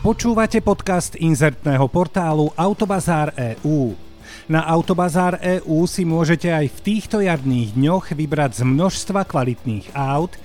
Počúvate podcast inzertného portálu Autobazár EU. Na Autobazár EU si môžete aj v týchto jarných dňoch vybrať z množstva kvalitných aut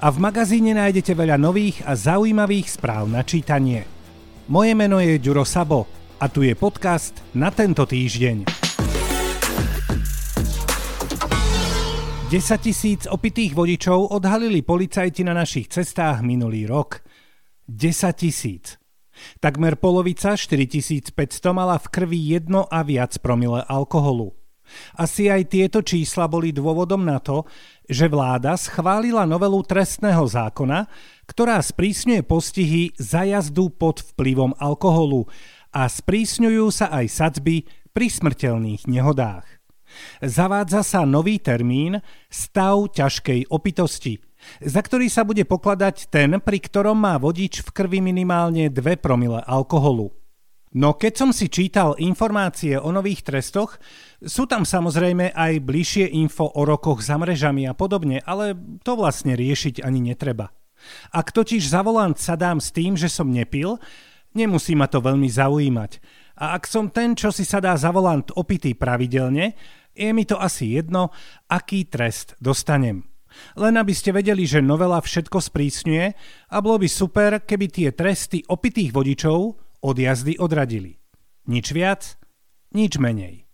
a v magazíne nájdete veľa nových a zaujímavých správ na čítanie. Moje meno je Ďuro Sabo a tu je podcast na tento týždeň. 10 tisíc opitých vodičov odhalili policajti na našich cestách minulý rok. 10 tisíc. Takmer polovica 4500 mala v krvi jedno a viac promile alkoholu. Asi aj tieto čísla boli dôvodom na to, že vláda schválila novelu trestného zákona, ktorá sprísňuje postihy za jazdu pod vplyvom alkoholu a sprísňujú sa aj sadzby pri smrteľných nehodách. Zavádza sa nový termín stav ťažkej opitosti – za ktorý sa bude pokladať ten, pri ktorom má vodič v krvi minimálne 2 promile alkoholu. No keď som si čítal informácie o nových trestoch, sú tam samozrejme aj bližšie info o rokoch za mrežami a podobne, ale to vlastne riešiť ani netreba. Ak totiž za volant sa dám s tým, že som nepil, nemusí ma to veľmi zaujímať. A ak som ten, čo si sa dá za volant opitý pravidelne, je mi to asi jedno, aký trest dostanem. Len aby ste vedeli, že novela všetko sprísňuje a bolo by super, keby tie tresty opitých vodičov od jazdy odradili. Nič viac, nič menej.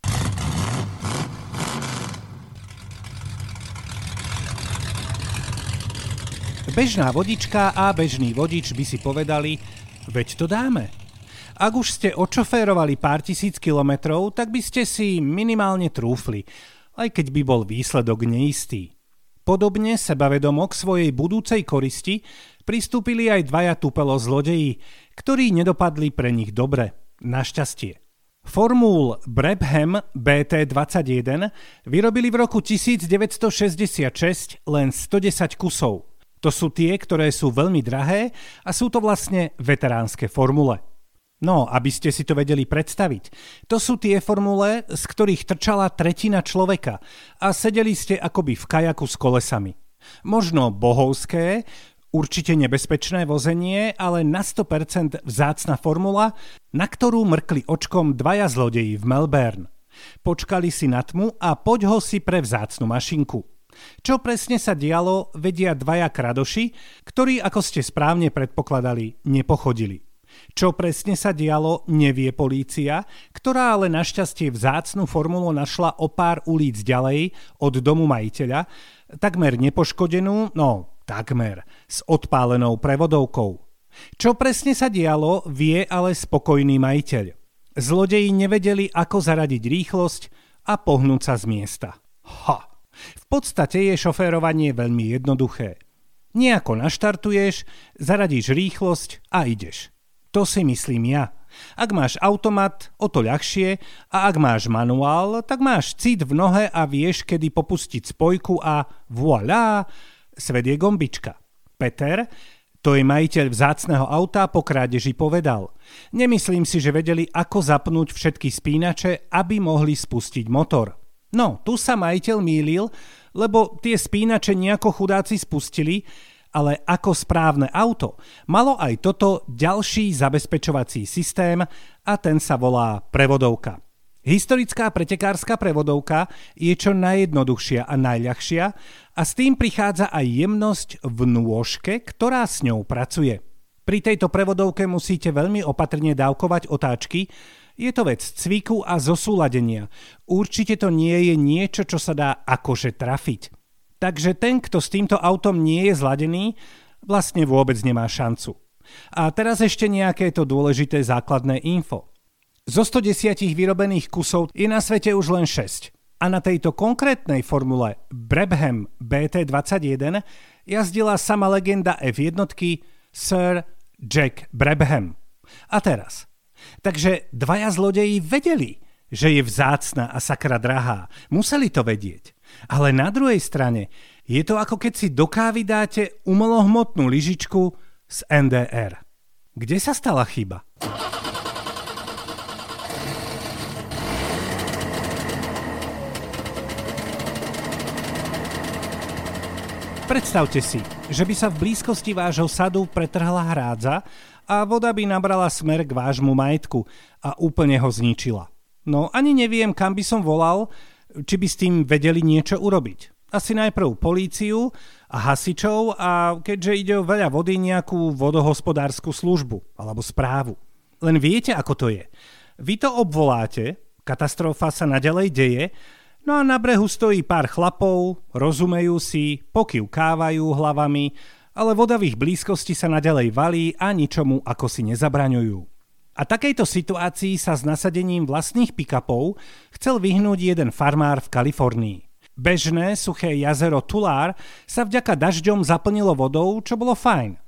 Bežná vodička a bežný vodič by si povedali, veď to dáme. Ak už ste odšoférovali pár tisíc kilometrov, tak by ste si minimálne trúfli, aj keď by bol výsledok neistý. Podobne sebavedomo k svojej budúcej koristi pristúpili aj dvaja tupelo zlodeji, ktorí nedopadli pre nich dobre. Našťastie. Formul Brabham BT-21 vyrobili v roku 1966 len 110 kusov. To sú tie, ktoré sú veľmi drahé a sú to vlastne veteránske formule. No, aby ste si to vedeli predstaviť. To sú tie formule, z ktorých trčala tretina človeka a sedeli ste akoby v kajaku s kolesami. Možno bohovské, určite nebezpečné vozenie, ale na 100% vzácna formula, na ktorú mrkli očkom dvaja zlodeji v Melbourne. Počkali si na tmu a poď ho si pre vzácnu mašinku. Čo presne sa dialo, vedia dvaja kradoši, ktorí, ako ste správne predpokladali, nepochodili. Čo presne sa dialo, nevie polícia, ktorá ale našťastie vzácnu formulu našla o pár ulic ďalej od domu majiteľa, takmer nepoškodenú, no takmer, s odpálenou prevodovkou. Čo presne sa dialo, vie ale spokojný majiteľ. Zlodeji nevedeli, ako zaradiť rýchlosť a pohnúť sa z miesta. Ha! V podstate je šoférovanie veľmi jednoduché. Nejako naštartuješ, zaradíš rýchlosť a ideš. To si myslím ja. Ak máš automat, o to ľahšie a ak máš manuál, tak máš cit v nohe a vieš, kedy popustiť spojku a voilà, svet je gombička. Peter, to je majiteľ vzácného auta, po krádeži povedal. Nemyslím si, že vedeli, ako zapnúť všetky spínače, aby mohli spustiť motor. No, tu sa majiteľ mýlil, lebo tie spínače nejako chudáci spustili, ale ako správne auto malo aj toto ďalší zabezpečovací systém a ten sa volá prevodovka. Historická pretekárska prevodovka je čo najjednoduchšia a najľahšia a s tým prichádza aj jemnosť v nôžke, ktorá s ňou pracuje. Pri tejto prevodovke musíte veľmi opatrne dávkovať otáčky, je to vec cviku a zosúladenia. Určite to nie je niečo, čo sa dá akože trafiť. Takže ten, kto s týmto autom nie je zladený, vlastne vôbec nemá šancu. A teraz ešte nejaké to dôležité základné info. Zo 110 vyrobených kusov je na svete už len 6. A na tejto konkrétnej formule Brabham BT21 jazdila sama legenda F1 Sir Jack Brabham. A teraz. Takže dvaja zlodeji vedeli, že je vzácna a sakra drahá. Museli to vedieť. Ale na druhej strane je to ako keď si do kávy dáte umelohmotnú lyžičku z NDR. Kde sa stala chyba? Predstavte si, že by sa v blízkosti vášho sadu pretrhla hrádza a voda by nabrala smer k vášmu majetku a úplne ho zničila. No ani neviem, kam by som volal, či by s tým vedeli niečo urobiť. Asi najprv políciu a hasičov a keďže ide o veľa vody, nejakú vodohospodárskú službu alebo správu. Len viete, ako to je. Vy to obvoláte, katastrofa sa naďalej deje, no a na brehu stojí pár chlapov, rozumejú si, pokývkávajú hlavami, ale voda v ich blízkosti sa naďalej valí a ničomu ako si nezabraňujú. A takejto situácii sa s nasadením vlastných pick-upov chcel vyhnúť jeden farmár v Kalifornii. Bežné suché jazero Tulár sa vďaka dažďom zaplnilo vodou, čo bolo fajn.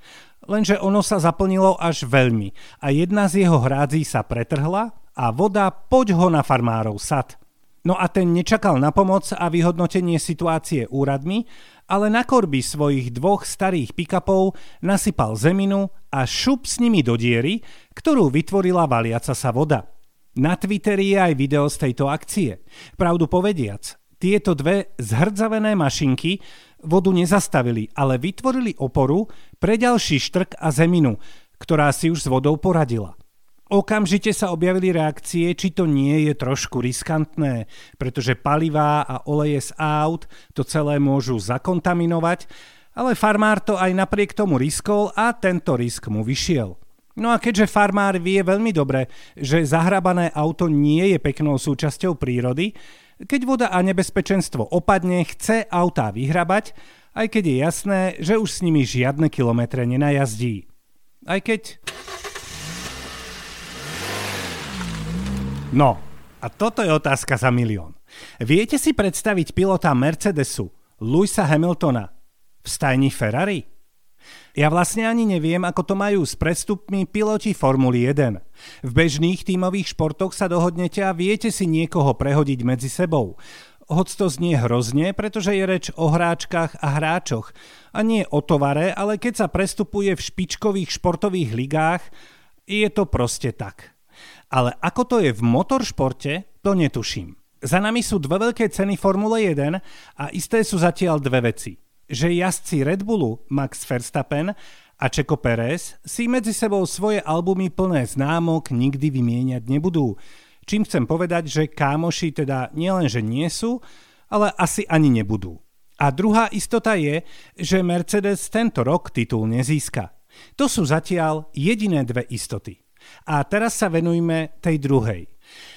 Lenže ono sa zaplnilo až veľmi a jedna z jeho hrádzí sa pretrhla a voda poď ho na farmárov sad. No a ten nečakal na pomoc a vyhodnotenie situácie úradmi, ale na korby svojich dvoch starých pick-upov nasypal zeminu a šup s nimi do diery, ktorú vytvorila valiaca sa voda. Na Twitteri je aj video z tejto akcie. Pravdu povediac, tieto dve zhrdzavené mašinky vodu nezastavili, ale vytvorili oporu pre ďalší štrk a zeminu, ktorá si už s vodou poradila. Okamžite sa objavili reakcie, či to nie je trošku riskantné, pretože palivá a oleje z aut to celé môžu zakontaminovať, ale farmár to aj napriek tomu riskol a tento risk mu vyšiel. No a keďže farmár vie veľmi dobre, že zahrabané auto nie je peknou súčasťou prírody, keď voda a nebezpečenstvo opadne, chce autá vyhrabať, aj keď je jasné, že už s nimi žiadne kilometre nenajazdí. Aj keď No, a toto je otázka za milión. Viete si predstaviť pilota Mercedesu, Louisa Hamiltona, v stajni Ferrari? Ja vlastne ani neviem, ako to majú s prestupmi piloti Formuly 1. V bežných tímových športoch sa dohodnete a viete si niekoho prehodiť medzi sebou. Hoď to znie hrozne, pretože je reč o hráčkach a hráčoch. A nie o tovare, ale keď sa prestupuje v špičkových športových ligách, je to proste tak. Ale ako to je v motoršporte, to netuším. Za nami sú dve veľké ceny Formule 1 a isté sú zatiaľ dve veci. Že jazdci Red Bullu Max Verstappen a Čeko Pérez si medzi sebou svoje albumy plné známok nikdy vymieňať nebudú. Čím chcem povedať, že kámoši teda nielenže nie sú, ale asi ani nebudú. A druhá istota je, že Mercedes tento rok titul nezíska. To sú zatiaľ jediné dve istoty. A teraz sa venujme tej druhej.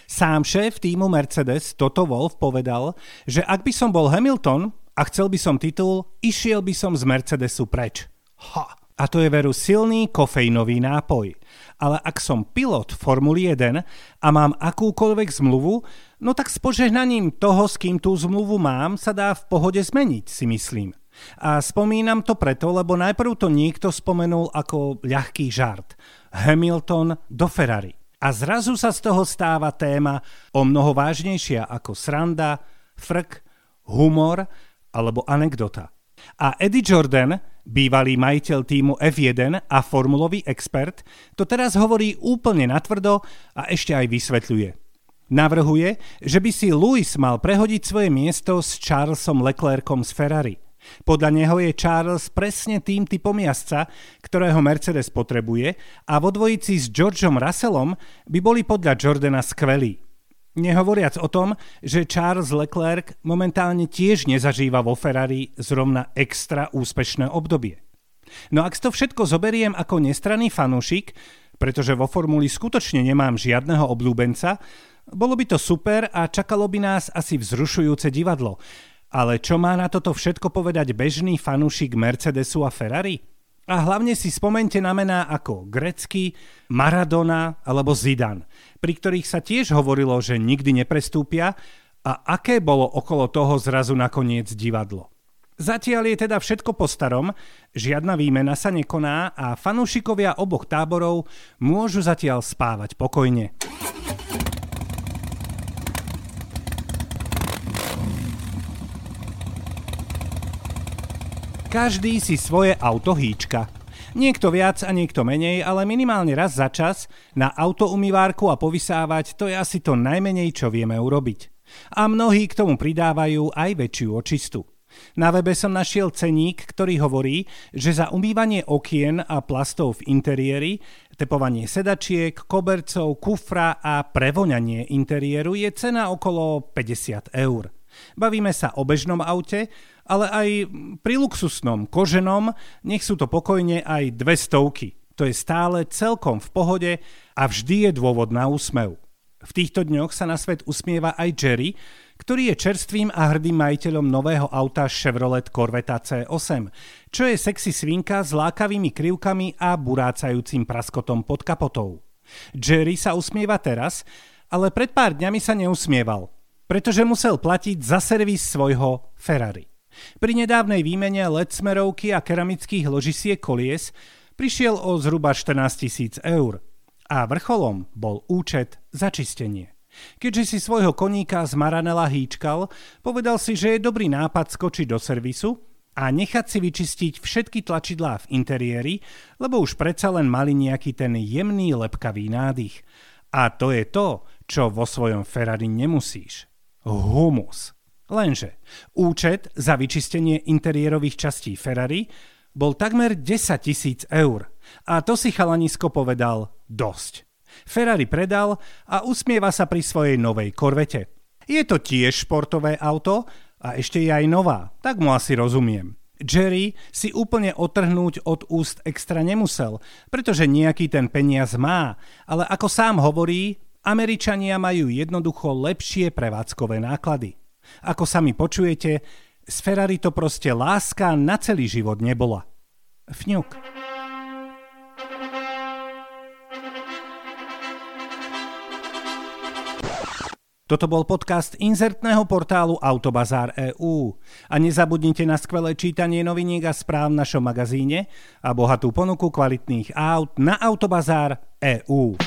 Sám šéf týmu Mercedes Toto Wolf povedal, že ak by som bol Hamilton a chcel by som titul, išiel by som z Mercedesu preč. Ha! A to je veru silný kofeínový nápoj. Ale ak som pilot Formuly 1 a mám akúkoľvek zmluvu, no tak s požehnaním toho, s kým tú zmluvu mám, sa dá v pohode zmeniť, si myslím. A spomínam to preto, lebo najprv to niekto spomenul ako ľahký žart. Hamilton do Ferrari. A zrazu sa z toho stáva téma o mnoho vážnejšia ako sranda, frk, humor alebo anekdota. A Eddie Jordan, bývalý majiteľ týmu F1 a formulový expert, to teraz hovorí úplne natvrdo a ešte aj vysvetľuje. Navrhuje, že by si Lewis mal prehodiť svoje miesto s Charlesom Leclercom z Ferrari. Podľa neho je Charles presne tým typom jazdca, ktorého Mercedes potrebuje a vo dvojici s Georgeom Russellom by boli podľa Jordana skvelí. Nehovoriac o tom, že Charles Leclerc momentálne tiež nezažíva vo Ferrari zrovna extra úspešné obdobie. No ak to všetko zoberiem ako nestranný fanúšik, pretože vo formuli skutočne nemám žiadneho obľúbenca, bolo by to super a čakalo by nás asi vzrušujúce divadlo. Ale čo má na toto všetko povedať bežný fanúšik Mercedesu a Ferrari? A hlavne si spomente na mená ako Grecky, Maradona alebo Zidane, pri ktorých sa tiež hovorilo, že nikdy neprestúpia a aké bolo okolo toho zrazu nakoniec divadlo. Zatiaľ je teda všetko po starom, žiadna výmena sa nekoná a fanúšikovia oboch táborov môžu zatiaľ spávať pokojne. Každý si svoje auto hýčka. Niekto viac a niekto menej, ale minimálne raz za čas na auto umývárku a povysávať to je asi to najmenej, čo vieme urobiť. A mnohí k tomu pridávajú aj väčšiu očistu. Na webe som našiel ceník, ktorý hovorí, že za umývanie okien a plastov v interiéri, tepovanie sedačiek, kobercov, kufra a prevoňanie interiéru je cena okolo 50 eur. Bavíme sa o bežnom aute, ale aj pri luxusnom, koženom, nech sú to pokojne aj dve stovky. To je stále celkom v pohode a vždy je dôvod na úsmev. V týchto dňoch sa na svet usmieva aj Jerry, ktorý je čerstvým a hrdým majiteľom nového auta Chevrolet Corvette C8, čo je sexy svinka s lákavými krivkami a burácajúcim praskotom pod kapotou. Jerry sa usmieva teraz, ale pred pár dňami sa neusmieval, pretože musel platiť za servis svojho Ferrari. Pri nedávnej výmene LED smerovky a keramických ložisiek kolies prišiel o zhruba 14 tisíc eur – a vrcholom bol účet za čistenie. Keďže si svojho koníka z Maranela hýčkal, povedal si, že je dobrý nápad skočiť do servisu a nechať si vyčistiť všetky tlačidlá v interiéri, lebo už predsa len mali nejaký ten jemný lepkavý nádych. A to je to, čo vo svojom Ferrari nemusíš. Humus. Lenže účet za vyčistenie interiérových častí Ferrari bol takmer 10 tisíc eur. A to si chalanisko povedal dosť. Ferrari predal a usmieva sa pri svojej novej korvete. Je to tiež športové auto a ešte je aj nová, tak mu asi rozumiem. Jerry si úplne otrhnúť od úst extra nemusel, pretože nejaký ten peniaz má, ale ako sám hovorí, Američania majú jednoducho lepšie prevádzkové náklady. Ako sami počujete, z Ferrari to proste láska na celý život nebola. Fňuk. Toto bol podcast inzertného portálu Autobazár EU. A nezabudnite na skvelé čítanie noviniek a správ v našom magazíne a bohatú ponuku kvalitných aut na Autobazár EU.